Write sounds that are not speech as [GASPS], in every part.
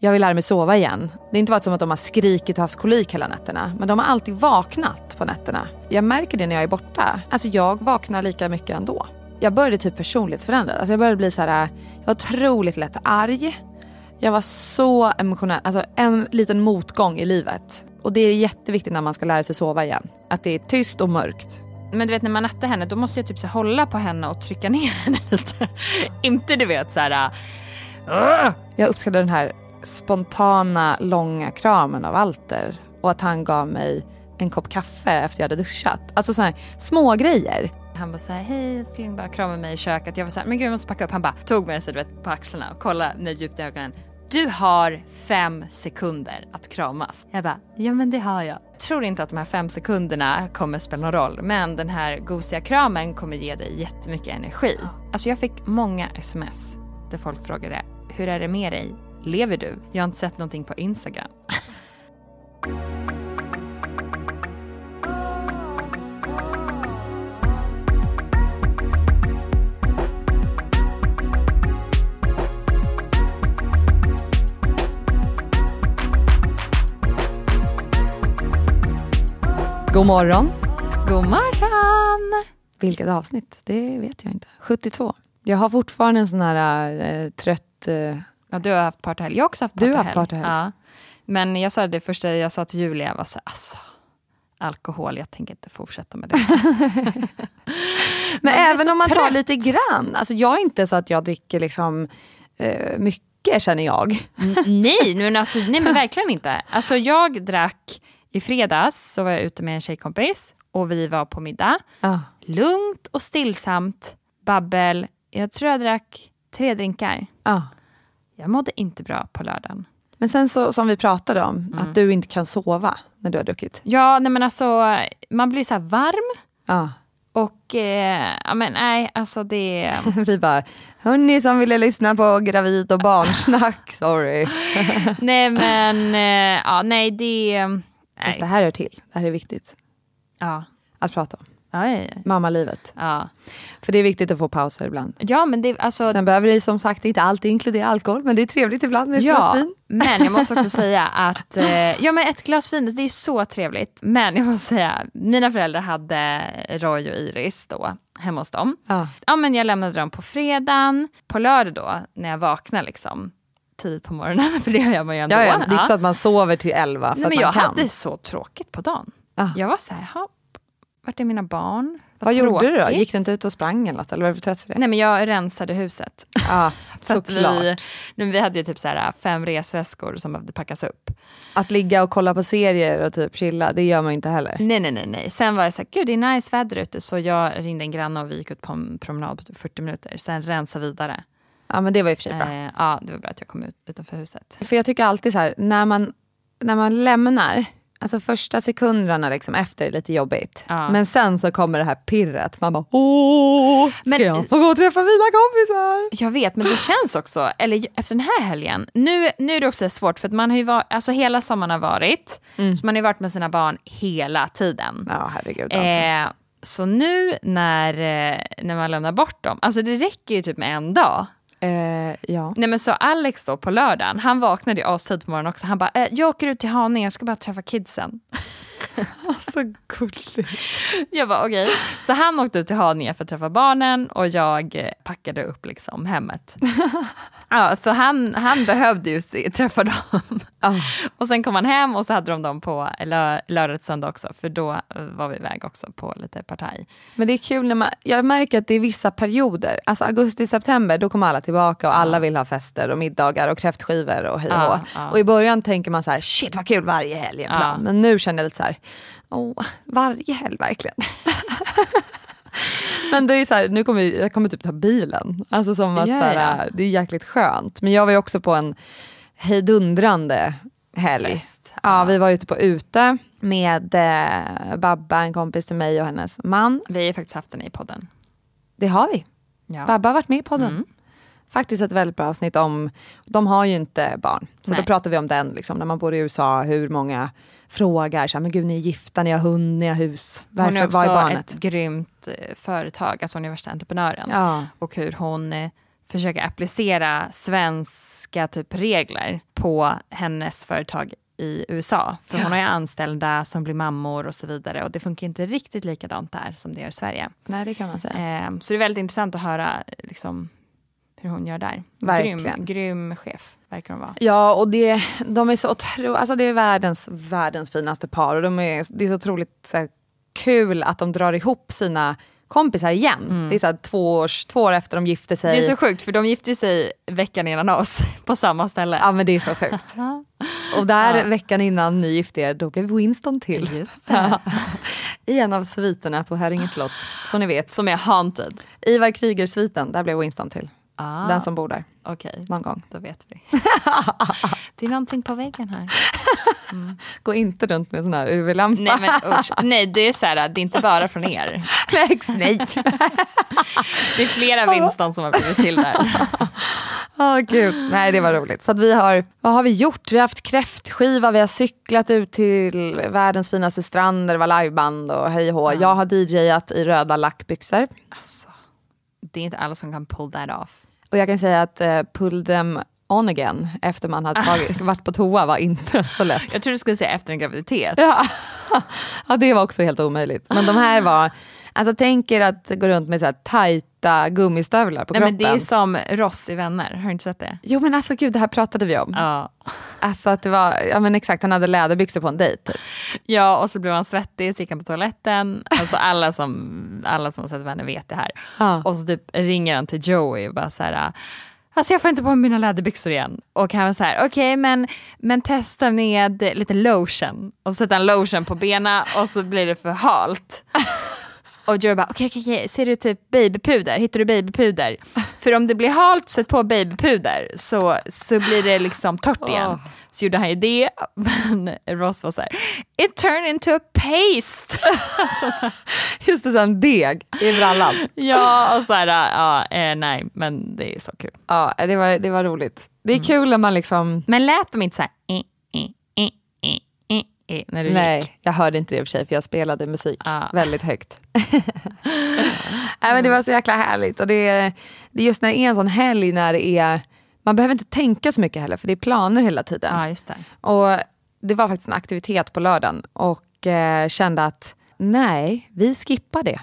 Jag vill lära mig sova igen. Det har inte varit som att de har skrikit och haft kolik hela nätterna. Men de har alltid vaknat på nätterna. Jag märker det när jag är borta. Alltså jag vaknar lika mycket ändå. Jag började typ personlighetsförändra. Alltså jag började bli så här, jag var otroligt lätt arg. Jag var så emotionell, alltså en liten motgång i livet. Och det är jätteviktigt när man ska lära sig sova igen. Att det är tyst och mörkt. Men du vet när man nattar henne då måste jag typ så hålla på henne och trycka ner [LAUGHS] henne lite. Inte du vet så här. Uh, Jag uppskattade den här spontana långa kramen av Walter. Och att han gav mig en kopp kaffe efter jag hade duschat. Alltså sådana här små grejer. han bara så här, hej älskling, bara kramade mig i köket. Jag var så här, men gud jag måste packa upp. Han bara tog mig så du vet, på axlarna och kollade mig djupt i ögonen. Du har fem sekunder att kramas. Jag bara, ja men det har jag. Tror inte att de här fem sekunderna kommer spela någon roll. Men den här gosiga kramen kommer ge dig jättemycket energi. Alltså jag fick många sms där folk frågade, hur är det med dig? Lever du? Jag har inte sett någonting på Instagram. God morgon. God morgon! Vilket avsnitt? Det vet jag inte. 72. Jag har fortfarande en sån här eh, trött... Eh, Ja, du har haft partyhelg. Jag har också haft Du har partyhelg. haft partyhelg. Ja. Men jag sa det första jag sa till Julia, var så alltså, alkohol, jag tänker inte fortsätta med det. [LAUGHS] Men även om man tar trött. lite grann. Alltså jag är inte så att jag dricker liksom eh, mycket känner jag. nej, men alltså, nej, men verkligen inte. Alltså, jag drack i fredags, så var jag ute med en tjejkompis och vi var på middag. Ah. Lugnt och stillsamt, babbel. Jag tror jag drack tre drinkar. Ah. Jag mådde inte bra på lördagen. Men sen så som vi pratade om, Mm. att du inte kan sova när du har druckit. Ja, nej men alltså, man blir så här varm. Ja. Och, eh, ja men nej, alltså det... [LAUGHS] Vi bara, hörni som ville lyssna på gravid och barnsnack, [LAUGHS] sorry. nej men, eh, ja nej det... Fast Nej. det här hör till, det här är viktigt Ja. att prata om. Ja. Mammalivet. ja. För det är viktigt att få pauser ibland. ja, men det, alltså... Sen behöver det som sagt inte alltid inkludera alkohol, men det är trevligt ibland med ett glas Ja, vin. men jag måste också [LAUGHS] säga att eh, ja, men ett glas vin, det är så trevligt. Men jag måste säga, mina föräldrar hade Roy och Iris då hemma hos dem. Ja. Ja, men jag lämnade dem på fredagen. På lördag då, när jag vaknar liksom, tidigt på morgonen, [LAUGHS] för det gör man ju ändå. Ja, ja, det är inte så att man sover till elva för Nej, att men man jag kan. hade så tråkigt på dagen. Ah. Jag var så här, "Ha, vart är mina barn? Vad gjorde du då? tråkigt." Gick du inte ut och sprang eller något? Eller var du trött för det? Nej men jag rensade huset. [LAUGHS] Att såklart. vi, nej, vi hade ju typ så här fem resväskor som behövde packas upp. Att ligga och kolla på serier och typ chilla, det gör man inte heller. Nej, nej, nej, nej. Sen var jag så här, gud det är nice väder ute. Så jag ringde en granne och vi gick ut på en promenad på typ 40 minuter. Sen rensa vidare. Ja, men det var i och för sig bra. Eh, ja, det var bra att jag kom ut utanför huset. För jag tycker alltid så här, när man, när man lämnar, alltså första sekunderna liksom efter är lite jobbigt. Ja. Men sen så kommer det här pirret. Man bara, åh, ska Men- jag få gå och träffa mina kompisar? Jag vet, men det känns också, eller efter den här helgen, nu, nu är det också svårt för att man har ju varit, alltså hela sommaren har varit, så man har ju varit med sina barn hela tiden. Ja, herregud alltså. Eh, så nu när, eh, när man lämnar bort dem, alltså det räcker ju typ med en dag. Eh, ja. Nej men så Alex då på lördagen, han vaknade ju astid på morgonen också. Han bara, eh, jag åker ut till Haninge, jag ska bara träffa kidsen. [LAUGHS] Så gulligt. Jag bara okej. Så han åkte ut till Haninge för att träffa barnen och jag eh, packade upp liksom hemmet. [LAUGHS] ja, så han, han behövde ju träffa dem. Och sen kom han hem och så hade de dem på lö, lördag till söndag också för då eh, var vi iväg också på lite partaj. Men det är kul när man, jag märker att det är vissa perioder. Alltså augusti, september, då kommer alla tillbaka och alla vill ha fester och middagar och kräftskivor och hej och Ja, ja. Och i början tänker man så här, shit vad kul varje helg plan. Men nu känner jag lite så här, åh, varje helg verkligen. Men det är så här, nu kommer vi, jag kommer typ ta bilen. Alltså som att Ja, så här, ja. det är jäkligt skönt. Men jag var ju också på en hejdundrande helg. Fest. Ja, vi var ute på ute med eh, Babba, en kompis till mig och hennes man. Vi har ju faktiskt haft den i podden. Det har vi. Ja. Babba har varit med i podden. Mm. Faktiskt ett väldigt bra avsnitt om, de har ju inte barn. Så Nej. då pratar vi om den, liksom, när man bor i USA, hur många frågar, så här, men gud ni är gifta, ni har hund, ni har hus. Varför, Hon är var är också barnet? ett grymt eh, företag, alltså värsta entreprenören. Ja. Och hur hon eh, försöker applicera svenska typ regler på hennes företag i USA. För hon har ju anställda som blir mammor och så vidare. Och det funkar inte riktigt likadant där som det gör i Sverige. Nej det kan man säga. Eh, så det är väldigt intressant att höra liksom, hur hon gör där. Verkligen. Grym, grym chef verkar hon vara. Ja, och det, de är så otro, alltså det är världens, världens finaste par. Och de är, det är så otroligt så här, kul att de drar ihop sina kompisar igen. Det är så här, två, års, två år efter de gifte sig. Mm. Det är så sjukt för de gifte sig veckan innan oss på samma ställe. Ja men det är så sjukt. [LAUGHS] Och där Ja. veckan innan ni gifte er, då blev Winston till. [LAUGHS] I en av sviterna på Herringe slott. Så ni vet, Som är haunted. Ivar Kryger-sviten, där blev Winston till. Ah, Den som bor där, Okej, någon gång. då vet vi. [LAUGHS] det är någonting på väggen här. [LAUGHS] Gå inte runt med sån här UV-lampa. Nej men [LAUGHS] usch. Nej det är så här, det är inte bara från er. Nej, nej. Det är flera Winston som har blivit till där. Åh gud, nej det var roligt. Så vi har, vad har vi gjort? Vi har haft kräftskiva, vi har cyklat ut till världens finaste stränder, det var liveband och hej och hå. Jag har DJat i röda lackbyxor. Alltså, det är inte alla som kan pull that off. Och jag kan säga att uh, pull them on again efter man hade tagit, [LAUGHS] varit på toa var inte så lätt. Jag tror du skulle säga efter en graviditet. Ja. [LAUGHS] ja, det var också helt omöjligt. Men de här var, alltså tänk er att gå runt med så här tajta gummistövlar på Nej, kroppen. men det är som Ross i Vänner, har du inte sett det? Jo men alltså gud, det här pratade vi om. Ja. Alltså att det var, ja men exakt, han hade läderbyxor på en dejt. typ. Ja, och så blev han svettig, så gick han på toaletten. Alltså alla som, alla som har sett Vänner vet det här. Ja. Och så typ ringer han till Joey och bara så här, alltså jag får inte på mig mina läderbyxor igen. Och han var så här, okej men, men testa med lite lotion. Och så sätter han lotion på benen och så blir det för halt. Och Joey bara, okej okej okej, ser du typ babypuder? Hittar du babypuder? För om det blir halt, sätt på babypuder så, så blir det liksom torrt igen. Så gjorde han ju det, [LAUGHS] men Ross var så här, it turned into a paste. [LAUGHS] Just det, en deg i brallan. ja, och så här, ja, eh, nej, men det är så kul. Ja, det var, det var roligt. Det är kul när man liksom, Men lät de inte så här, eh, när du gick? nej jag hörde inte det i och för sig för jag spelade musik Ah. väldigt högt. [LAUGHS] nej, men det var så jäkla härligt och det, är- det är just när det är en sån helg när det är, man behöver inte tänka så mycket heller för det är planer hela tiden. Ja, just det. Och det var faktiskt en aktivitet på lördagen och eh, kände att nej, vi skippar det.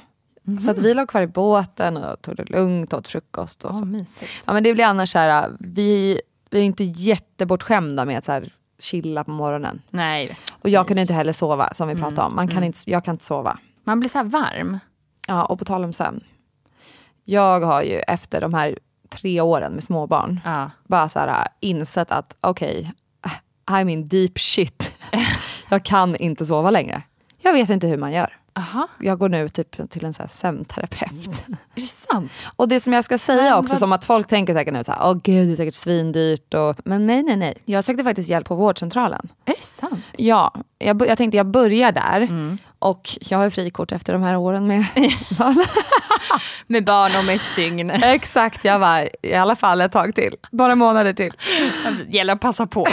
Så att vi låg kvar i båten och tog det lugnt och åt frukost. Och Åh, så. mysigt. Ja, men det blir annars så här, vi, vi är inte jättebortskämda med att så här, chilla på morgonen. Nej, Och jag kunde inte heller sova som vi pratade om. Man kan inte, jag kan inte sova. man blir så varm. Ja, och på tal om sömn. Jag har ju efter de här tre åren med småbarn Ja. bara så här, insett att okej, I'm in deep shit. [LAUGHS] jag kan inte sova längre. Jag vet inte hur man gör. Aha, Jag går nu typ till en så här sömnterapeut. är det sant? [LAUGHS] Och det som jag ska säga Men också, vad- som att folk tänker säkert nu så här, åh gud det är säkert svindyrt. Och, men nej, nej, nej. Jag sökte faktiskt hjälp på vårdcentralen. Är det sant? Ja, jag, jag tänkte jag börjar där. Mm. Och jag har frikort efter de här åren med [LAUGHS] barn. Med barn och med stygn. Exakt, jag var i alla fall ett tag till. Några månader till. gäller att passa på.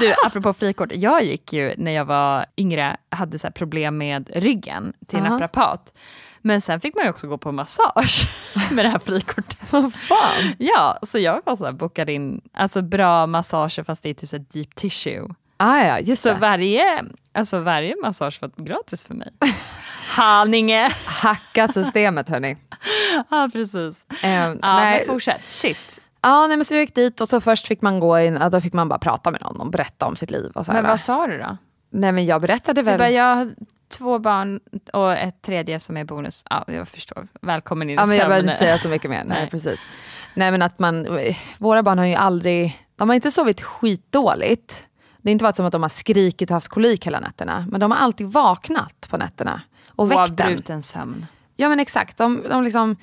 Du, apropå frikort. Jag gick ju när jag var yngre, hade så problem med ryggen till en Aha. naprapat. Men sen fick man ju också gå på massage [LAUGHS] med det här frikortet. Fan. Ja, så jag var så här, bokade in alltså bra massager fast det är typ så deep tissue. Ah, ja, just Så det. varje, alltså varje massage var gratis för mig. [LAUGHS] Haninge! Hacka systemet hörni. [LAUGHS] Ja, precis. Eh, Ja, nej, men fortsätt. Shit. ja, nej, men så jag gick dit och så först fick man gå in, då fick man bara prata med någon och berätta om sitt liv. Och så här. Men vad sa du då? Nej men jag berättade Du väl. bara, jag har två barn och ett tredje som är bonus. Ja, jag förstår. Välkommen in i Ja, men jag behöver inte säga så mycket mer. [LAUGHS] Nej, Nej. precis. Nej men att man, våra barn har ju aldrig, de har inte sovit skitdåligt. Det har inte varit som att de har skrikit och haft kolik hela nätterna. Men de har alltid vaknat på nätterna och. Oavbruten sömn. Ja men exakt, de, de liksom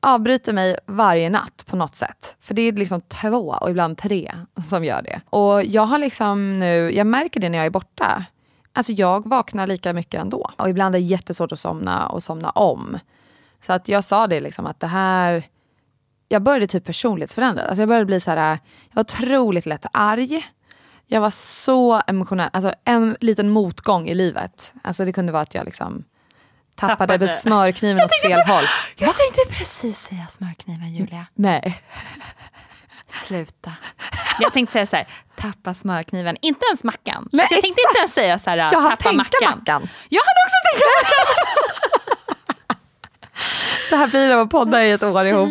avbryter mig varje natt på något sätt. För det är liksom två och ibland tre som gör det. Och jag har liksom nu, jag märker det när jag är borta. Alltså jag vaknar lika mycket ändå. Och ibland är det jättesvårt att somna och somna om. Så att jag sa det liksom att det här, jag började typ personlighetsförändra. Alltså jag började bli så här, jag var otroligt lätt arg. Jag var så emotionell, alltså en liten motgång i livet. Alltså det kunde vara att jag liksom tappade, Tappade. smörkniven åt fel håll. [GASPS] Jag tänkte precis säga smörkniven Julia. Nej. Sluta. Jag tänkte säga så här, tappa smörkniven. Inte ens mackan. Nej, så jag tänkte inte ens säga så här, Jag tappa tänka mackan. mackan. Jag hann också tänka [LAUGHS] mackan. Så här blir det att podda i ett år ihop.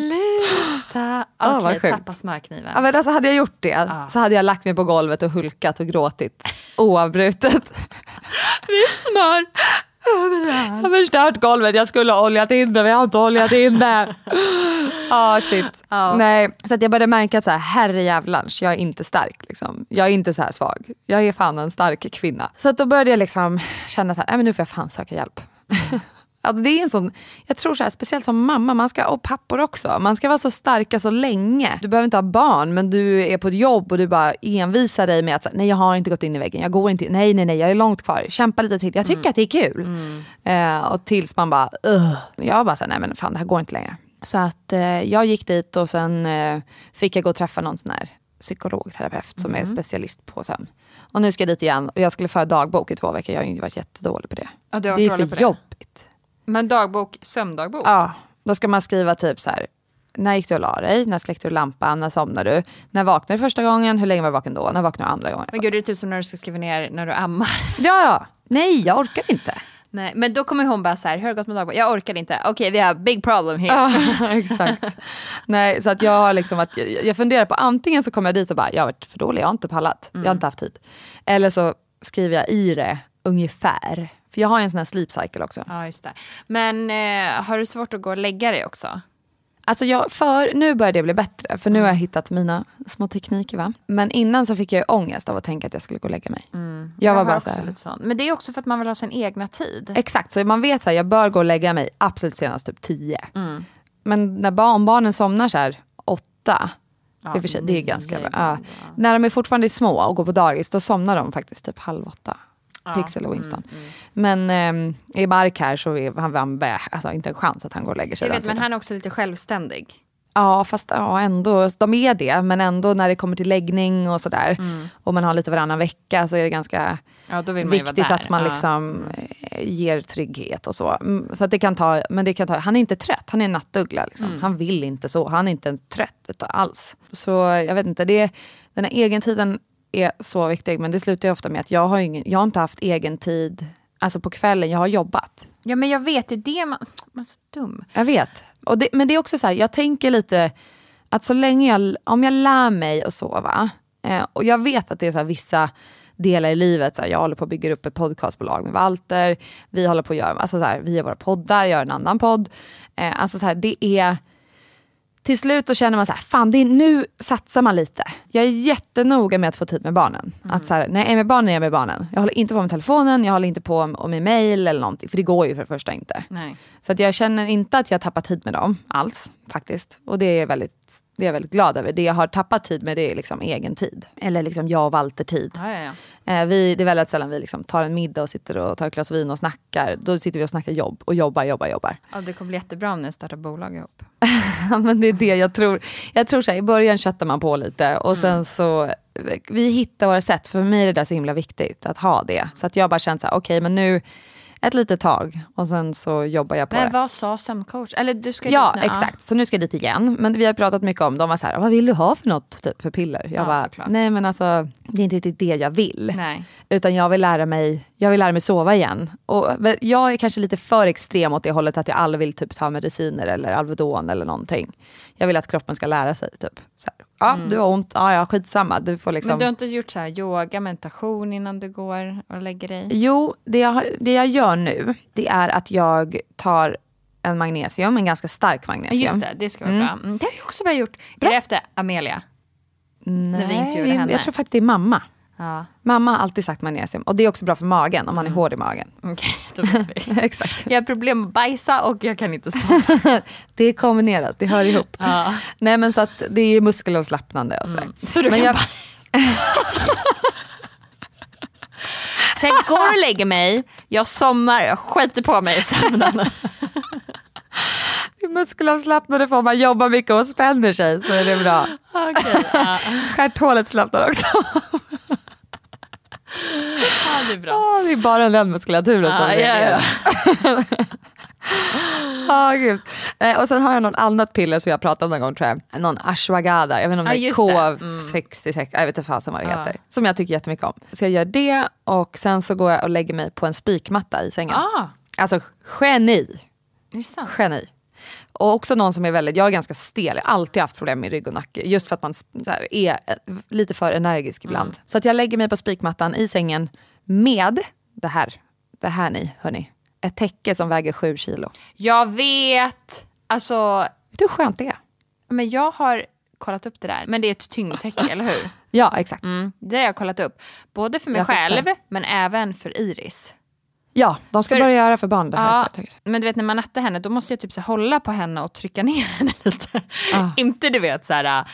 Ah, Okej, sjukt. tappa smörkniven. Ja, men alltså, hade jag gjort det så hade jag lagt mig på golvet och hulkat och gråtit oavbrutet. [LAUGHS] Det är smör. Jag har förstört golvet, jag skulle ha oljat in det men jag har inte oljat in det. Ah shit. Ja. Nej, så att jag började märka att så här, herrejävlans, jag är inte stark. Liksom. Jag är inte så här svag. Jag är fan en stark kvinna. Så att då började jag liksom känna att nu får jag fan söka hjälp. Alltså det är en sån, jag tror så här, speciellt som mamma, man ska, och pappor också, man ska vara så starka så länge. Du behöver inte ha barn men du är på ett jobb och du bara envisar dig med att nej jag har inte gått in i väggen, jag går inte, nej nej nej jag är långt kvar, kämpa lite till, jag tycker att det är kul. Eh, och tills man bara, Ugh. jag bara så här, nej men fan det här går inte längre. Så att eh, jag gick dit och sen eh, fick jag gå och träffa någon sån här psykologterapeut som är specialist på sömn. Och nu ska jag dit igen och jag skulle föra dagbok i två veckor, jag har ju varit jättedålig på det. Ja, det är för jobbigt. Men dagbok, sömndagbok. Ja, då ska man skriva typ så här. När gick du och la dig? När släckte du lampan? När somnade du? När vaknade du första gången? Hur länge var du vaken då? När vaknade du andra gången? Men gud, det är typ som när du ska skriva ner när du ammar. [LAUGHS] Ja, ja. Nej, jag orkar inte. Nej, men då kommer hon bara så här, hur har det gått med dagbok? Jag orkar inte. Okej, vi har big problem here. Ja, [LAUGHS] [LAUGHS] exakt. Nej, så att jag har liksom att jag, funderar på antingen så kommer jag dit och bara, jag har varit för dålig, jag har inte pallat, jag har inte haft tid. Eller så skriver jag i det ungefär. För jag har ju en sån här sleep cycle också. Ja, just det. Men eh, har du svårt att gå och lägga dig också? Alltså jag, för, nu börjar det bli bättre, för nu har jag hittat mina små tekniker. Va? Men innan så fick jag ångest av att tänka att jag skulle gå och lägga mig. Jag var har bara så här, lite sån. Men det är också för att man vill ha sin egna tid. Exakt, så man vet att jag bör gå och lägga mig absolut senast typ tio. Men när barn, barnen somnar så här åtta, sig, det är ganska bra. Ja. När de är fortfarande små och går på dagis, då somnar de faktiskt typ halv åtta. Pixel och Winston. Men ehm, i Bark här så är han, han bä, alltså inte en chans att han går och lägger sig. Jag vet, men han är också lite självständig. Ja, fast ja, ändå, de är det. Men ändå när det kommer till läggning och sådär. Och man har lite varannan vecka så är det ganska Ja, viktigt att man Ja. liksom eh, ger trygghet och så. Mm, Så att det kan ta, men det kan ta, han är inte trött, han är en nattuggla. Liksom. Mm. Han vill inte så, han är inte ens trött alls. Så jag vet inte, det, den här egentiden är så viktig. Men det slutar ju ofta med att jag har, ingen, jag har inte haft egen tid alltså på kvällen, jag har jobbat. Ja, men jag vet, det är det man... Man är så dum. Jag vet. Och det, men det är också så här, jag tänker lite att så länge jag, om jag lär mig att sova, eh, och jag vet att det är så vissa delar i livet, så här, jag håller på att bygga upp ett podcastbolag med Walter, vi håller på att göra, alltså så här, vi gör våra poddar, jag gör en annan podd. Eh, alltså så här, det är, till slut då känner man så här, fan det är, nu satsar man lite. Jag är jättenoga med att få tid med barnen. Att så här, när jag är med barnen är jag med barnen. Jag håller inte på med telefonen, jag håller inte på med, mail eller någonting, för det går ju för det första inte. Nej. Så att jag känner inte att jag tappar tid med dem alls faktiskt. Och det är, väldigt, det är jag väldigt glad över. Det jag har tappat tid med det är liksom egen tid. Eller liksom jag och Walter tid. Ja, ja, ja. Eh, vi, det är väldigt sällan vi liksom tar en middag och sitter och tar ett glas vin och snackar. Då sitter vi och snackar jobb och jobbar, jobbar, jobbar. ja, det kommer bli jättebra om ni startar bolag ihop. [LAUGHS] Ja, men det är det jag tror. Jag tror så här, i början köttar man på lite och sen så vi hittar våra sätt. För mig är det där så himla viktigt att ha det. Så att jag bara känner så här, okej men nu ett litet tag och sen så jobbar jag på Men det. vad sa sömncoach? Eller du ska Ja, dit nu, exakt. Så nu ska jag dit igen. Men vi har pratat mycket om, de var så här, vad vill du ha för något typ, för piller? Jag Ja, bara, såklart. nej men alltså det är inte riktigt det jag vill. Nej. Utan jag vill lära mig, jag vill lära mig sova igen. Och men jag är kanske lite för extrem åt det hållet att jag aldrig vill typ ta mediciner eller Alvedon eller någonting. Jag vill att kroppen ska lära sig typ. Så ja, du har ont, ja, ja skitsamma. Du får liksom... Mm. Men du har inte gjort så här yoga, meditation innan du går och lägger dig? Jo, det jag, det jag gör nu, det är att jag tar en magnesium, en ganska stark magnesium. Just det, det ska vara bra. Mm, det har jag också börjat gjort. Är det efter Amelia? Henne. jag tror faktiskt det är mamma. Ja, Mamma har alltid sagt magnesium och det är också bra för magen om man är Mm. hård i magen. [LAUGHS] okej, då vet vi. [LAUGHS] Exakt. Jag har problem med att bajsa och jag kan inte sova. [LAUGHS] Det är kombinerat, det hör ihop. Nej men så att det är muskelavslappnande och sådär. Mm. Så du men kan jag, Sen går och lägger mig, jag somnar, jag skiter på mig i sömnen. muskelavslappnande får man jobba mycket och spänner sig så är det bra. Okej, ja. Stjärthålet slappnar också. [LAUGHS] ja, det är bra. Ah, det är bara den muskulaturen som Ja, ja, reagerar. ja. [LAUGHS] Ah, gud. Eh, och sen har jag något annat piller som jag pratat om någon gång tror jag. Någon ashwagandha, jag vet inte om det är just det. Mm. K66, jag vet inte fasen vad det heter. Som jag tycker jättemycket om. Så jag gör det och sen så går jag och lägger mig på en spikmatta i sängen. Ah, Alltså geni. Geni. Och också någon som är väldigt, jag är ganska stel, jag har alltid haft problem med rygg och nacke. Just för att man här, är eh, lite för energisk ibland. Mm. Så att jag lägger mig på spikmattan i sängen med det här, det här ni, hörni. Ett täcke som väger sju kilo. Jag vet, alltså, Vet du hur skönt det är? men jag har kollat upp det där. Men det är ett tyngdtäcke, [LAUGHS] eller hur? Ja, exakt. Mm, det har jag kollat upp. Både för mig Jag själv, men även för Iris. Ja, de ska För- börja göra för barn det här Ja, företaget. men du vet när man nattar henne, då måste jag typ så hålla på henne och trycka ner [LAUGHS] henne lite. Ah. Inte du vet så här...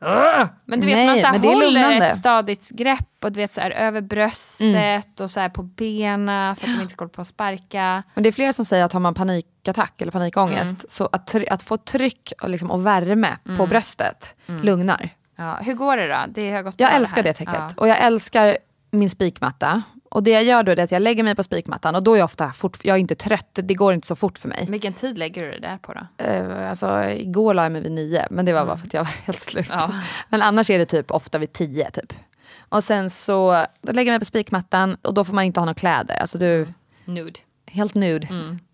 "Åh!" men du vet Nej, man så här, det håller lugnande. ett stadigt grepp och du vet så här, över bröstet och så här på benen för att de inte ska hålla på och sparka. Men det är flera som säger att har man panikattack eller panikångest, Mm. så att, att få tryck och, liksom, och värme Mm. på bröstet lugnar. Ja, hur går det då? Det har gått Jag älskar här. det täcket. Ja. Och jag älskar min spikmatta. Och det jag gör då är att jag lägger mig på spikmattan och då är jag ofta fort, jag är inte trött, det går inte så fort för mig. Vilken tid lägger du det där på då? Uh, alltså, igår la jag mig vid nio, men det var bara för att jag var helt slut. Ja. Men annars är det typ ofta vid tio typ. Och sen så då lägger jag mig på spikmattan och då får man inte ha några kläder. Alltså du, Nude. helt nude.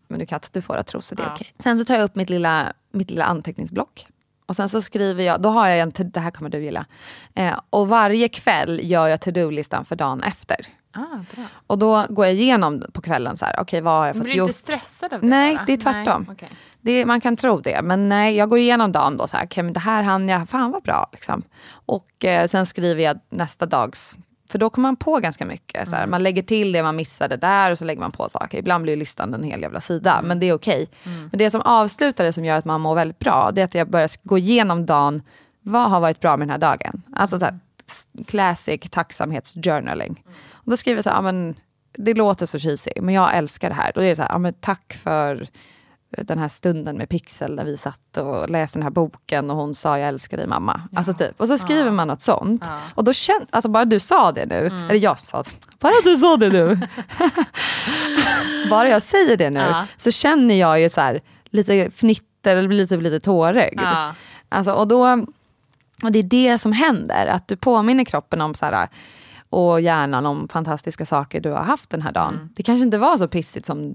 Men du kan du får ha trosor, det är Ja. okej. Sen så tar jag upp mitt lilla, mitt lilla anteckningsblock. Och sen så skriver jag, då har jag en, det här kommer du gilla. Eh, och varje kväll gör jag to-do-listan för dagen efter. Ah, bra. Och då går jag igenom på kvällen så här, okej vad har jag fått blir du gjort? inte stressad av det? Nej, bara? det är tvärtom. Nej, okej. Det, man kan tro det, men nej, jag går igenom dagen då så här, okej men det här hann jag, fan vad bra liksom. Och eh, sen skriver jag nästa dags, för då kommer man på ganska mycket. Så här, Man lägger till det man missade där och så lägger man på saker. Ibland blir listan en hel jävla sida, men det är okej. Men det som avslutar det som gör att man mår väldigt bra, det är att jag börjar gå igenom dagen, vad har varit bra med den här dagen? Alltså så här, classic tacksamhetsjournaling. Och då skriver jag så här, men, det låter så cheesy, men jag älskar det här. Då är det så här, men tack för den här stunden med Pixel när vi satt och läste den här boken och hon sa jag älskar dig mamma. Alltså typ. Och så skriver man något sånt. Och då känner, alltså bara du sa det nu, eller jag sa, bara du sa det nu. [LAUGHS] bara jag säger det nu Ja. så känner jag ju så här lite fnitter eller blir lite, lite tårögd. Ja. Alltså, och, då, och det är det som händer, att du påminner kroppen om så här, och hjärnan om fantastiska saker du har haft den här dagen. Mm. Det kanske inte var så pissigt som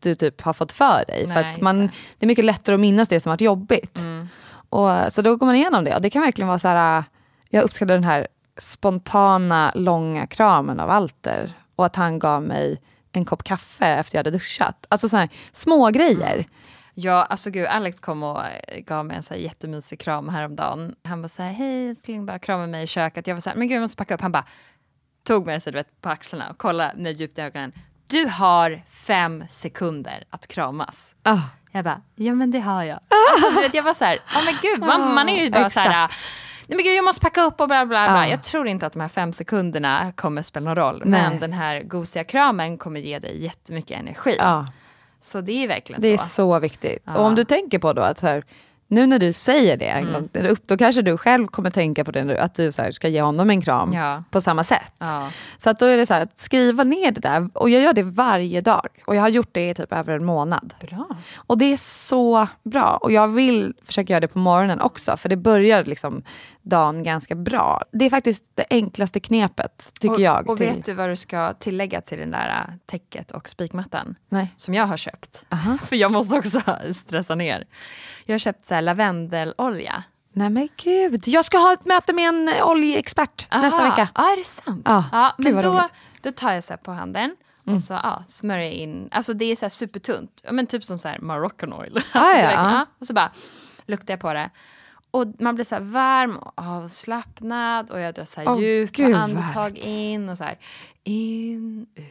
du typ har fått för dig. Nej, för man, det. det. är mycket lättare att minnas det som varit jobbigt. Mm. Och, så då går man igenom det. Och det kan verkligen vara så här, jag uppskattar den här spontana, långa kramen av Alter. Och att han gav mig en kopp kaffe efter jag hade duschat. Alltså så här, små grejer. Ja, alltså gud, Alex kom och eh, gav mig en så här jättemysig kram häromdagen. Han var så här, hej älskling, bara kramade mig i köket. Jag var så här, men gud jag måste packa upp. Han bara tog mig så du vet, på axlarna och kollade mig djupt i ögonen. Du har fem sekunder att kramas. Ah. Jag bara, ja men det har jag. Alltså, vet, jag var så här, ja men gud, man, man är ju bara så här, nej men gud jag måste packa upp och bla bla bla. Ja. Jag tror inte att de här fem sekunderna kommer spela någon roll. Nej. Men den här gosiga kramen kommer ge dig jättemycket energi. Ja. Så det är verkligen Det är så. så viktigt. Ja. Och om du tänker på då att så här, Nu när du säger det Mm. gång, då kanske du själv kommer tänka på det nu, att du så här, ska ge honom en kram Ja. på samma sätt. Ja. Så att då är det så här, att skriva ner det där. Och jag gör det varje dag. Och jag har gjort det i typ över en månad. Bra. Och det är så bra. Och jag vill försöka göra det på morgonen också. För det börjar liksom dagen ganska bra. Det är faktiskt det enklaste knepet, tycker och, jag. Och till- vet du vad du ska tillägga till den där äh, täcket och spikmattan? Nej. Som jag har köpt. [LAUGHS] För jag måste också [LAUGHS] stressa ner. Jag har köpt så här lavendelolja. Nej men gud, jag ska ha ett möte med en oljeexpert nästa Aha. vecka. Ja, är det sant? Ja, ja men då, roligt. Mm. då tar jag så på handen och så ja, smörjer jag in. Alltså det är så här supertunt. Men typ som så här Moroccan oil. [LAUGHS] Alltså, Ah, är ja. ja. Och så bara luktar jag på det. Och man blir så varm och avslappnad och jag drar så här Åh, djupa andetag in och så här in, ut,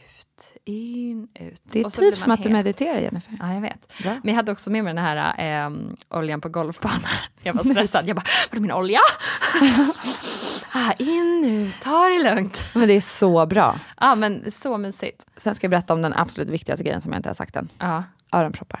in, ut. Det är typ som att du het. mediterar Jennifer. Ja, jag vet. Bra. Men jag hade också med mig den här eh, oljan på golfbanan. [LAUGHS] Jag var stressad. Jag bara, var är min olja? [LAUGHS] ah, in nu, ta det lugnt. Men det är så bra. Ja, men så mysigt. Sen ska jag berätta om den absolut viktigaste grejen som jag inte har sagt än. Ja. Öronproppar.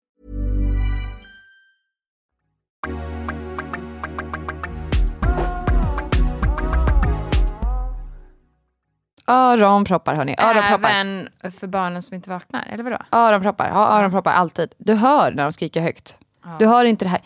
Öronproppar hörni, öronproppar. Även för barnen som inte vaknar, eller vadå? Öronproppar, ha öronproppar alltid. Du hör när de skriker högt. Du hör inte det här,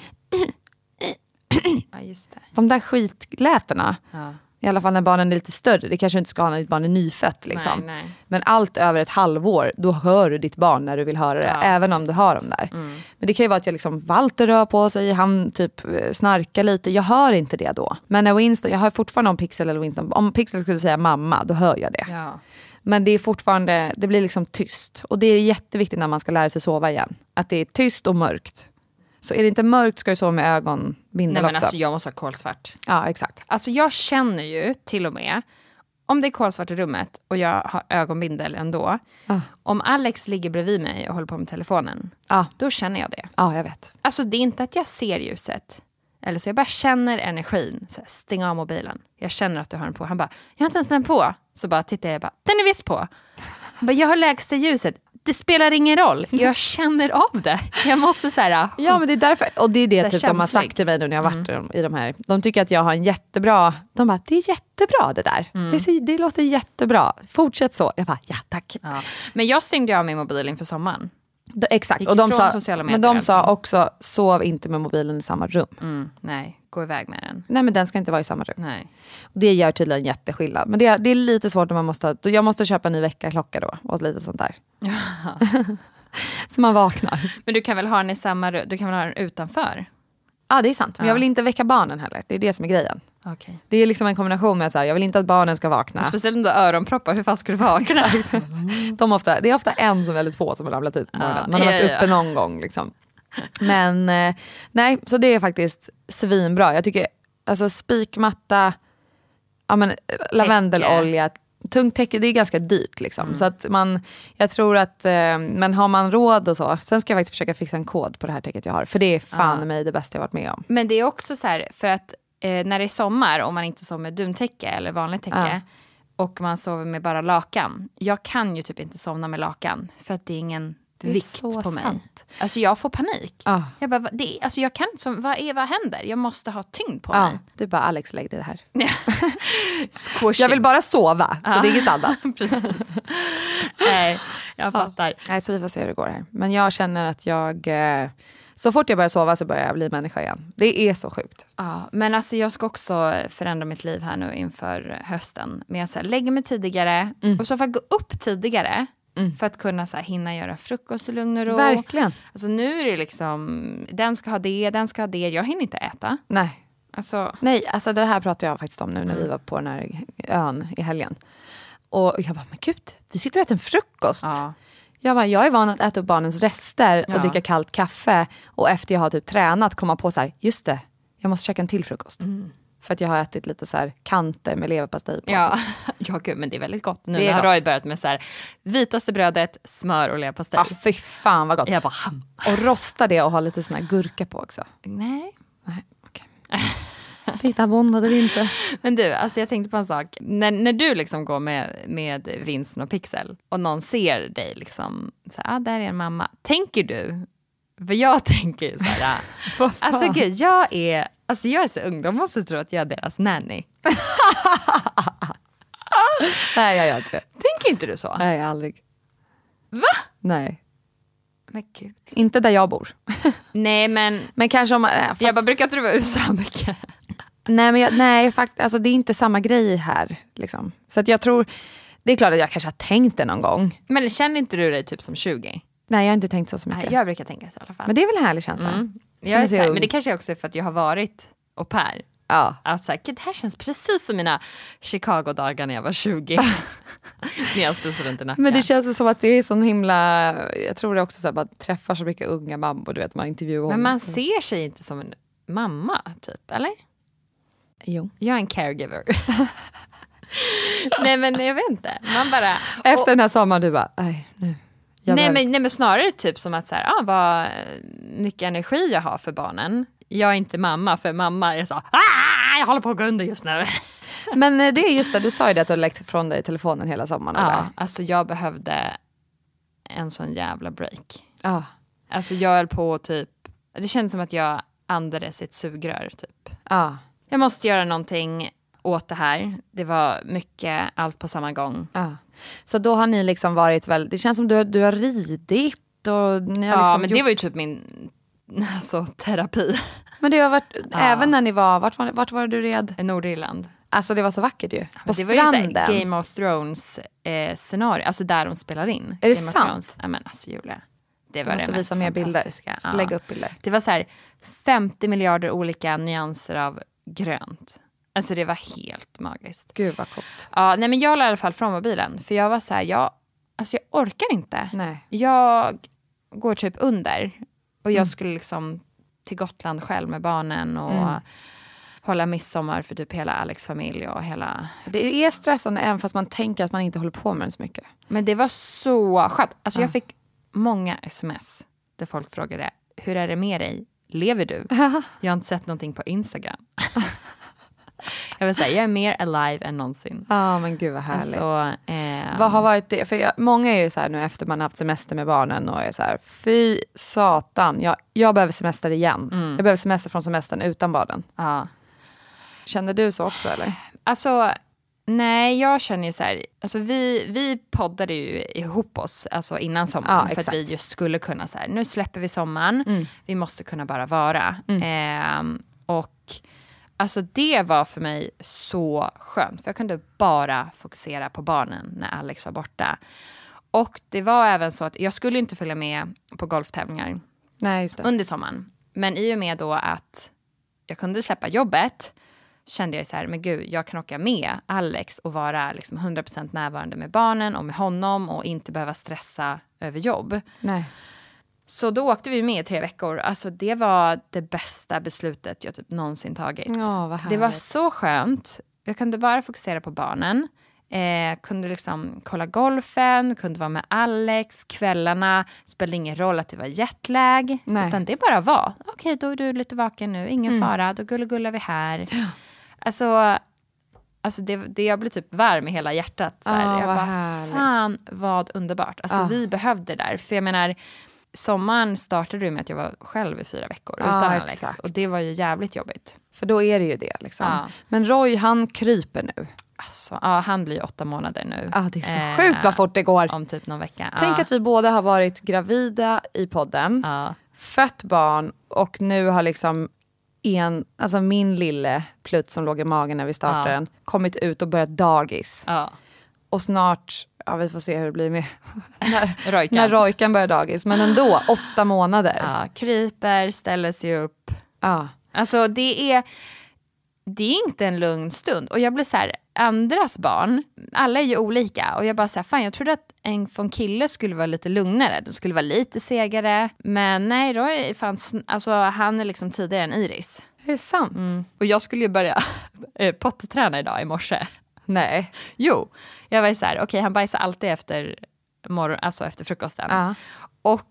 Ja, just det. de där skitlätena. Ja. I alla fall när barnen är lite större. Det kanske du inte ska ha när ditt barn är nyfött. Liksom. Nej, nej. Men allt över ett halvår, då hör du ditt barn när du vill höra det. Ja, även om du har dem där. Mm. Men det kan ju vara att jag liksom, Walter rör på sig, han typ eh, snarkar lite. Jag hör inte det då. Men när Winston, jag hör fortfarande om Pixel eller Winston. Om Pixel skulle säga mamma, då hör jag det. Ja. Men det är fortfarande, det blir liksom tyst. Och det är jätteviktigt när man ska lära sig sova igen. Att det är tyst och mörkt. Så är det inte mörkt ska du sova med ögonbindel Nej men också. alltså jag måste ha kolsvart. Ja, exakt. Alltså jag känner ju till och med om det är kolsvart i rummet och jag har ögonbindel ändå. Ah. Om Alex ligger bredvid mig och håller på med telefonen, Ja, då känner jag det. ja jag vet. Alltså det är inte att jag ser ljuset. Eller så jag bara känner energin. Så här, stäng av mobilen. Jag känner att du har den på. Han bara, jag har inte ens den på. Så bara tittar jag och bara, den är visst på. Han bara, jag har lägsta ljuset. Det spelar ingen roll. Jag känner av det. Jag måste så här, Ja men det är därför, och det är det typ de har sagt till mig nu när jag har varit i de här. De tycker att jag har en jättebra, de bara det är jättebra det där. Det, ser, det låter jättebra, fortsätt så. Jag bara ja tack. Ja. Men jag stängde av min mobil inför sommaren. D- exakt, och de sa, men de sa också sov inte med mobilen i samma rum. Mm, nej, gå iväg med den. Nej men den ska inte vara i samma rum. Nej. Det gör tydligen jätteskillnad. Men det, det är lite svårt när man måste, jag måste köpa en ny väckarklocka då och lite sånt där. [LAUGHS] [LAUGHS] så man vaknar. Men du kan väl ha den i samma rum? Du kan väl ha den utanför? Ja det är sant, men jag vill inte väcka barnen heller. Det är det som är grejen. Okej. Det är liksom en kombination med att så här, jag vill inte att barnen ska vakna. Speciellt om du har öronproppar, hur fan ska du vakna? [LAUGHS] De ofta, det är ofta en som eller två som har ramlat ut på morgonen. Man har ja, varit ja. uppe någon gång. Liksom. Men eh, nej, så det är faktiskt svinbra. Jag tycker alltså spikmatta, ja, men, lavendelolja, tungt täcke, det är ganska dyrt. Liksom. Mm. Så att man, jag tror att, eh, men har man råd och så, sen ska jag faktiskt försöka fixa en kod på det här täcket jag har. För det är fan Ja. mig det bästa jag varit med om. Men det är också så här, för att eh, när det är sommar och man inte sover med duntäcke eller vanligt täcke och man sover med bara lakan. Jag kan ju typ inte somna med lakan för att det är ingen vikt på mig. sant. Alltså jag får panik. Ja. Jag bara, det, alltså jag kan som- vad, är, vad händer? Jag måste ha tyngd på Ja, mig. du bara Alex lägg dig här. [LAUGHS] Jag vill bara sova, så det är inget annat. [LAUGHS] Precis. Nej, jag fattar. Nej, så vi får se hur det går här. Men jag känner att jag... Eh, så fort jag börjar sova så börjar jag bli människa igen. Det är så sjukt. Ja, men alltså jag ska också förändra mitt liv här nu inför hösten. Så här, lägga mig tidigare Mm. och så fall gå upp tidigare. För att kunna så här, hinna göra frukost i lugn och ro. Verkligen. Alltså nu är det liksom, den ska ha det, den ska ha det. Jag hinner inte äta. Nej. Alltså, Nej, alltså det här pratade jag faktiskt om nu när vi var på den här ön i helgen. Och jag bara, men gud, vi sitter och äter en frukost. ja. Jag bara, jag är van att äta upp barnens rester Ja. och dricka kallt kaffe. Och efter jag har typ tränat komma på så här, just det, jag måste käka en till frukost. För att jag har ätit lite så här kanter med leverpastej på. Ja, [LAUGHS] ja gud, men det är väldigt gott. Nu har. Roy börjat med så här, vitaste brödet, smör och leverpastej. Ah, fy fan vad gott. Jag bara, "Ham." Och rosta det och ha lite sån här gurka på också. nej. Nej, okej. Titta, bondade vi inte. [LAUGHS] Men du, alltså jag tänkte på en sak. När, när du liksom går med, med vinsten och pixel och någon ser dig liksom, så här, ah, där är en mamma. Tänker du, för jag [LAUGHS] tänker så här, ah, alltså gud, jag är, alltså jag är så ung, de måste tro att jag är deras nanny. [LAUGHS] Nej, jag gör inte det. Tänker inte du så? Nej, aldrig. Va? Nej. Men gud. Inte där jag bor. [LAUGHS] Nej men, Men kanske om... man- äh, Fast, jag bara, brukar inte du vara i USA mycket? nej, men jag, nej fakt, alltså, det är inte samma grej här. Liksom. Så att jag tror... Det är klart att jag kanske har tänkt det någon gång. Men känner inte du dig typ som 20? Nej, jag har inte tänkt så, så mycket. Nej, jag brukar tänka så i alla fall. Men det är väl en härlig känsla? mm. Jag är så här, men det kanske också är för att jag har varit au pair. Ja. Att så här, "Gud, det här känns precis som mina Chicago-dagar när jag var 20. [LAUGHS] när jag studsade runt i Nacka. Men det känns som att det är sån himla... Jag tror det också så att man träffar så mycket unga mammor, du vet, man intervjuar Men man dem. ser sig inte som en mamma, typ. Eller? Jo. Jag är en caregiver. [LAUGHS] nej men jag vet inte. Man bara... Efter den här sommaren, du bara, nej nu. Jag nej, behövs." men, nej men snarare typ som att så här, ah, vad mycket energi jag har för barnen. Jag är inte mamma, för mamma är så, ah, jag håller på att gå under just nu. [LAUGHS] men eh, det är just det, du sa ju det att du har läckt från dig telefonen hela sommaren. ja, eller? alltså jag behövde en sån jävla break. Ja. Alltså jag höll på typ, det kändes som att jag andades i ett sugrör typ. Ja. Jag måste göra någonting åt det här. Det var mycket, allt på samma gång. ja. Så då har ni liksom varit väl, det känns som du, du har ridit och ni har Ja, liksom men gjort, det var ju typ min [LAUGHS] alltså, terapi. men det har varit, även när ni var, vart var, vart var du red? Nordirland. Alltså det var så vackert ju. På det var ju stranden. Game of Thrones eh, scenario, alltså där de spelar in. Är det Game of sant? Thrones. Ja men alltså Julia. Det Du var måste det visa mer bilder. Ja. Lägg upp bilder. Det var så här 50 miljarder olika nyanser av grönt. Alltså det var helt magiskt. Gud vad coolt. Ja, nej men jag la i alla fall från mobilen. För jag var så här, jag, alltså jag orkar inte. Nej. Jag går typ under. Och jag Mm. skulle liksom till Gotland själv med barnen och Mm. hålla midsommar för typ hela Alex familj och hela... Det är stressande även fast man tänker att man inte håller på med det så mycket. Men det var så skönt. Alltså jag fick många sms där folk frågade, hur är det med dig? Lever du? [LAUGHS] Jag har inte sett någonting på Instagram. [LAUGHS] jag vill säga, jag är mer alive än någonsin. Ja men gud vad härligt. Alltså, eh, Vad har varit det? För jag, många är ju så här nu efter man haft semester med barnen och är så här, fy satan, jag, jag behöver semester igen. Jag behöver semester från semestern utan barnen. ja. Känner du så också eller? Alltså, nej, jag känner ju så här, alltså vi, vi poddade ju ihop oss alltså innan sommaren Ja, för att vi just skulle kunna så här, nu släpper vi sommaren, vi måste kunna bara vara. Ehm, och alltså det var för mig så skönt, för jag kunde bara fokusera på barnen när Alex var borta. Och det var även så att jag skulle inte följa med på golftävlingar Nej under sommaren. Men i och med då att jag kunde släppa jobbet kände jag så här, men gud, jag kan åka med Alex och vara liksom 100% närvarande med barnen och med honom och inte behöva stressa över jobb. Nej. Så då åkte vi med i tre veckor. Alltså det var det bästa beslutet jag typ någonsin tagit. Vad det var så skönt. Jag kunde bara fokusera på barnen. Eh, kunde liksom kolla golfen, kunde vara med Alex. Kvällarna spelade ingen roll att det var jetlag. Nej. Utan det bara var. Okej, då är du lite vaken nu. Ingen fara. Då gullegullar vi här. Alltså, alltså det, det, jag blev typ varm i hela hjärtat. Så. Ja, jag vad bara, härligt. fan vad underbart. Alltså Ja. vi behövde det där. För jag menar, sommaren startade ju med att jag var själv i fyra veckor Ja, utan Alex. exakt. Och det var ju jävligt jobbigt. För då är det ju det liksom. Ja. Men Roy han kryper nu. Alltså, ja, han blir åtta månader nu. Ja det är så Eh, sjukt vad fort det går. Om typ någon vecka. Tänk att vi båda har varit gravida i podden, fött barn och nu har liksom en, alltså min lille plutt som låg i magen när vi startade den, kommit ut och börjat dagis. Och snart, ja vi får se hur det blir med [LAUGHS] [LAUGHS] när, Rojkan. när Rojkan börjar dagis. Men ändå, åtta månader. ja, kryper, ställer sig upp. Ja. Alltså det är, det är inte en lugn stund. Och jag blir så här, andras barn, alla är ju olika. Och jag bara så här, fan jag trodde att en från kille skulle vara lite lugnare. De skulle vara lite segare. Men nej, då är fan, sn- alltså, han är liksom tidigare än Iris. Det är sant. Mm. Och jag skulle ju börja [LAUGHS] eh, potträna idag i morse. Nej. Jo, jag var ju så här, okej han bajsar alltid efter, morgon, alltså efter frukosten. Ja. Och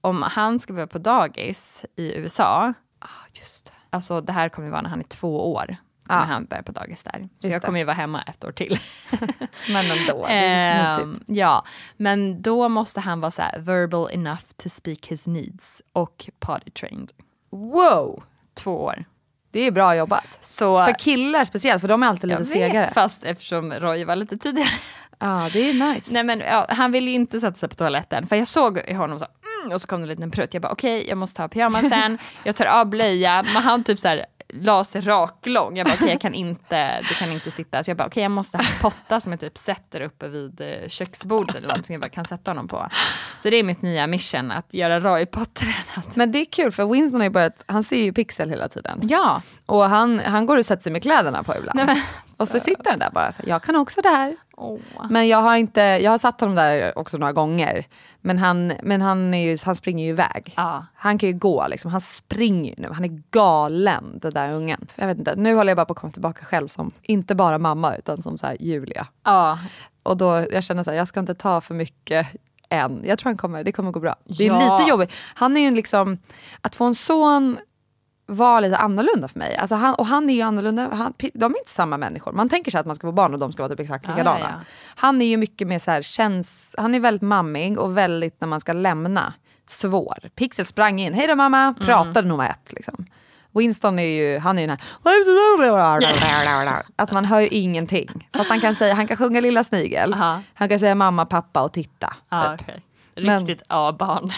om han ska börja på dagis i USA, Ah, just det. alltså det här kommer ju vara när han är två år. Ja. När han börjar på dagis där. Så Just jag det. kommer ju vara hemma ett år till. [LAUGHS] Men ändå, det är mysigt. ja, men då måste han vara så här verbal enough to speak his needs och potty trained. Wow! Två år. Det är bra jobbat. Så- för killar speciellt, för de är alltid lite segare. vet, fast eftersom Roy var lite tidigare. Ja, det är nice. Nej men ja, han ville ju inte sätta sig på toaletten. För jag såg honom så mm, och så kom det en liten prutt. Jag bara okej, jag måste ta pyjamasen. [LAUGHS] jag tar av blöjan. Men han typ så här la sig raklång. Jag bara okej, jag kan inte, du kan inte sitta. Så jag bara okej, jag måste ha en potta som jag typ sätter uppe vid eh, köksbordet eller någonting jag bara kan sätta honom på. Så det är mitt nya mission, att göra Roy pottränad. Men det är kul för Winston har ju börjat, han ser ju Pixel hela tiden. Ja, Och han, han går och sätter sig med kläderna på ibland. och så sitter han där bara så jag kan också det här. Men jag har inte, jag har satt honom där också några gånger. Men han, men han, är ju, han springer ju iväg. Ja. Han kan ju gå liksom, han springer nu. Han är galen den där ungen. Jag vet inte, nu håller jag bara på att komma tillbaka själv som, inte bara mamma utan som så här Julia. ja, Och då, jag känner så här, jag ska inte ta för mycket än. Jag tror han kommer, det kommer gå bra. Det är Ja. lite jobbigt. Han är ju liksom, att få en son var lite annorlunda för mig. Alltså han, och han är ju annorlunda, han, de är inte samma människor. Man tänker sig att man ska få barn och de ska vara typ exakt likadana. ja, ja. Han är ju mycket mer så här, känns, han är väldigt mammig och väldigt när man ska lämna, svår. Pixel sprang in, hej då mamma, Mm. pratade nummer ett. Liksom. Winston är ju, han är ju den här... Att [LAUGHS] man hör ju ingenting. Fast han kan säga, han kan sjunga Lilla Snigel. Aha. Han kan säga mamma, pappa och titta. ja typ. Men- Riktigt A-barn.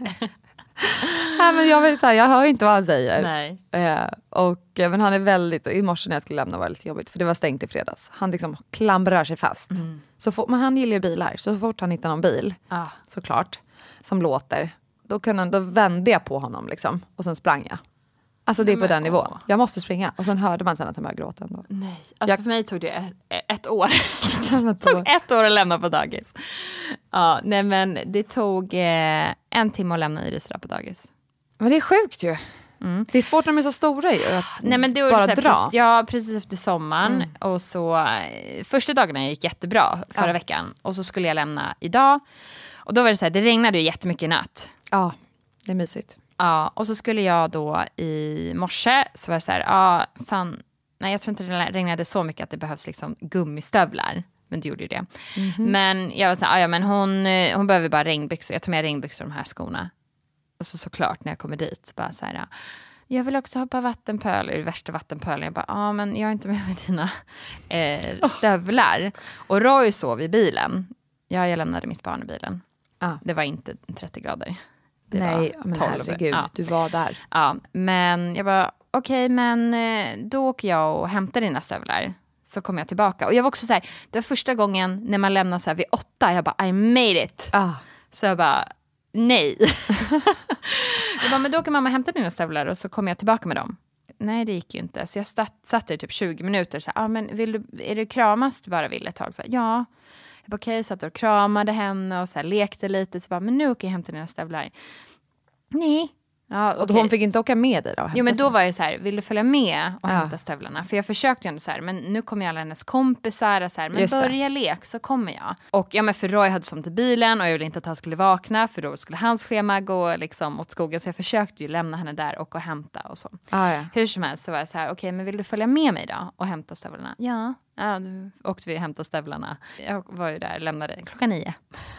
[LAUGHS] [LAUGHS] [LAUGHS] Nej, men jag, så här, jag hör inte vad han säger. Nej. Eh, och, eh, men han är väldigt, i morse när jag skulle lämna var det lite jobbigt för det var stängt i fredags. Han liksom klamrar sig fast. Mm. Så fort, men han gillar ju bilar, så, så fort han hittar någon bil, Ah. såklart, som låter, då, kunde, då vände jag på honom liksom, och sen sprang jag. Alltså det är på men, den nivån. åh. Jag måste springa. Och sen hörde man sen att han började gråta ändå. Nej, alltså Jag- för mig tog det ett, ett år. [LAUGHS] [LAUGHS] Det tog ett år att lämna på dagis. Ja, nej men det tog eh, en timme att lämna Iris på dagis. Men det är sjukt ju. Det är svårt när de är så stora ju. Att Nej men det var bara här, dra. Precis, ja, precis efter sommaren. Och så, eh, första dagarna gick jättebra förra Ja. veckan. Och så skulle jag lämna idag. Och då var det så här, det regnade ju jättemycket i natt. Ja, det är mysigt. Ja, och så skulle jag då i morse, så var jag så här, ja, fan, nej jag tror inte det regnade så mycket att det behövs liksom gummistövlar. Men det gjorde ju det. Men jag var så här, ja men hon, eh, hon behöver bara regnbyxor, jag tar med regnbyxor och de här skorna. Och så såklart när jag kommer dit, bara så här, jag vill också par vattenpöl, det värsta vattenpölen. Jag bara, ja men jag har inte med mig dina eh, stövlar. Och Roy sov i bilen. Ja, jag lämnade mitt barn i bilen. Ja. Det var inte 30 grader. Det Nej, var men 12. herregud, Ja. du var där. Ja, men jag bara, okej, men eh, då åker jag och hämtar dina stövlar. Så kommer jag tillbaka. Och jag var också så här, det var första gången när man lämnar så här vid åtta, jag bara, I made it. Ah. Så jag bara, nej. [LAUGHS] jag bara, men då kan mamma hämta dina stövlar och så kommer jag tillbaka med dem. Nej, det gick ju inte. Så jag satt, satt där i typ 20 minuter. Så här, ah, men vill du, är det kramas du bara vill ett tag? Så här, ja. Jag bara, okej, satt och kramade henne och så här, lekte lite. Så bara, men nu åker jag och hämtar dina stövlar. Nej. Ja, Och okej. hon fick inte åka med dig då? Jo men då var jag så här, vill du följa med och Ja. hämta stövlarna? För jag försökte ju ändå så här, men nu kommer ju alla hennes kompisar och så här, men Just det. börja lek så kommer jag. Och ja men för Roy hade somnat i bilen och jag ville inte att han skulle vakna för då skulle hans schema gå liksom åt skogen. Så jag försökte ju lämna henne där och gå och hämta och så. Ah, ja. Hur som helst så var jag så här, okej men vill du följa med mig då och hämta stövlarna? Ja. Ja, då åkte vi och hämtade stövlarna. Jag var ju där, lämnade klockan nio.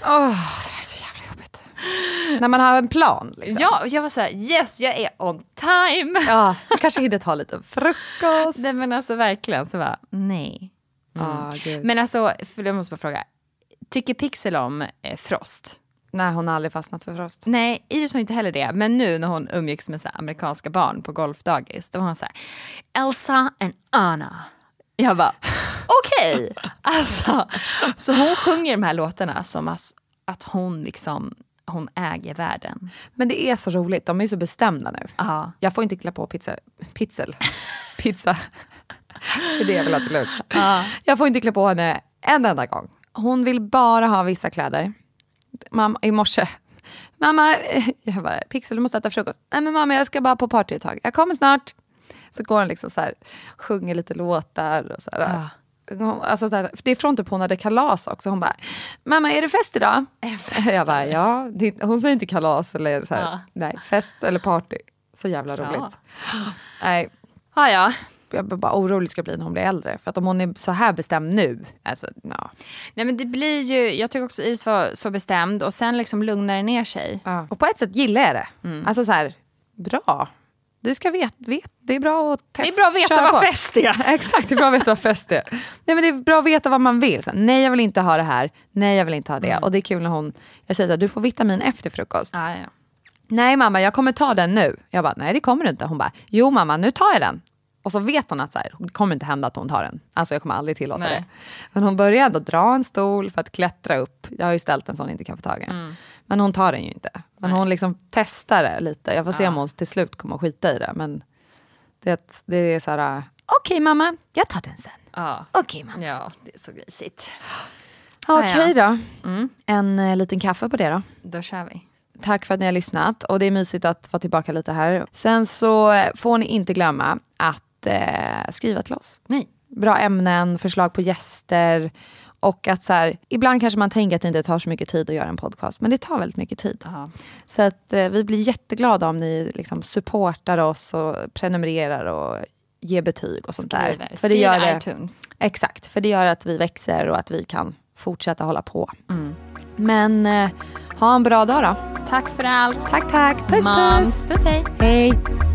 Åh, det där är så jävla jobbigt. När man har en plan. Liksom. Ja, och jag var så här, yes jag är on time. [LAUGHS] ja. Kanske hinner ta lite frukost. Nej men alltså verkligen så var nej. Ah, gud. Men alltså, för jag måste bara fråga. Tycker Pixel om eh, Frost? Nej, hon har aldrig fastnat för Frost. Nej, Iris har inte heller det. Men nu när hon umgicks med så amerikanska barn på golfdagis, då var hon så här, Elsa and Anna. Jag bara, [LAUGHS] okej. Alltså, så hon sjunger de här låtarna som att, att hon liksom, hon äger världen. Men det är så roligt, de är så bestämda nu. Ja. Jag får inte klä på pizza. Pizzel. [LAUGHS] Pizza. [LAUGHS] Det är det jag vill ha till lunch. Jag får inte klä på henne en enda gång. Hon vill bara ha vissa kläder. Mamma, I morse. Mamma, [LAUGHS] jag bara, Pixel du måste äta frukost. Nej men mamma jag ska bara på party ett tag. Jag kommer snart. Så går hon liksom så här, sjunger lite låtar och så här. Hon- Alltså så här, det är från typ hon hade kalas också. Hon bara, mamma är det fest idag? [LAUGHS] Jag bara, ja. Det, hon säger inte kalas eller så här, Ja. nej, fest eller party. Så jävla roligt. Nej, Ah, ja. jag är bara orolig ska bli när hon blir äldre. För att om hon är så här bestämd nu, alltså ja. Nej men det blir ju, jag tycker också Iris var så bestämd och sen liksom lugnar det ner sig. ja. Och på ett sätt gillar jag det. Mm. Alltså så här, bra. Du ska veta, vet, det är bra att testa. Det är bra att veta vad på. fest är. [LAUGHS] Exakt, det är bra att veta vad fest är. Nej men det är bra att veta vad man vill. Så, nej jag vill inte ha det här, nej jag vill inte ha det. Och det är kul när hon, jag säger att du får vitamin efter frukost. Ja, ja. Nej mamma, jag kommer ta den nu. Jag bara, nej det kommer du inte. Hon bara, jo mamma, nu tar jag den. Och så vet hon att så här, det kommer inte hända att hon tar den. Alltså jag kommer aldrig tillåta Nej. det. Men hon börjar ändå dra en stol för att klättra upp. Jag har ju ställt en sån inte kan få tag i. Mm. Men hon tar den ju inte. Men hon liksom testar det lite. Jag får se om hon till slut kommer att skita i det. Men det, det är så här, okej mamma, jag tar den sen. Ja. Okej mamma. ja, det är så grisigt. Okej då. Mm. En eh, liten kaffe på det då. Då kör vi. Tack för att ni har lyssnat och det är mysigt att vara tillbaka lite här. Sen så eh, får ni inte glömma att eh, skriva till oss. Nej. Bra ämnen, förslag på gäster och att så här, ibland kanske man tänker att det inte tar så mycket tid att göra en podcast, men det tar väldigt mycket tid. Ja. Så att eh, vi blir jätteglada om ni liksom supportar oss och prenumererar och ger betyg och sånt där. Skriver. För det Skriv gör det, iTunes. Exakt, för det gör att vi växer och att vi kan fortsätta hålla på. Mm. Men eh, ha en bra dag då. Tack för allt. Tack, tack. Puss, Moms. puss. Puss hej. Hej.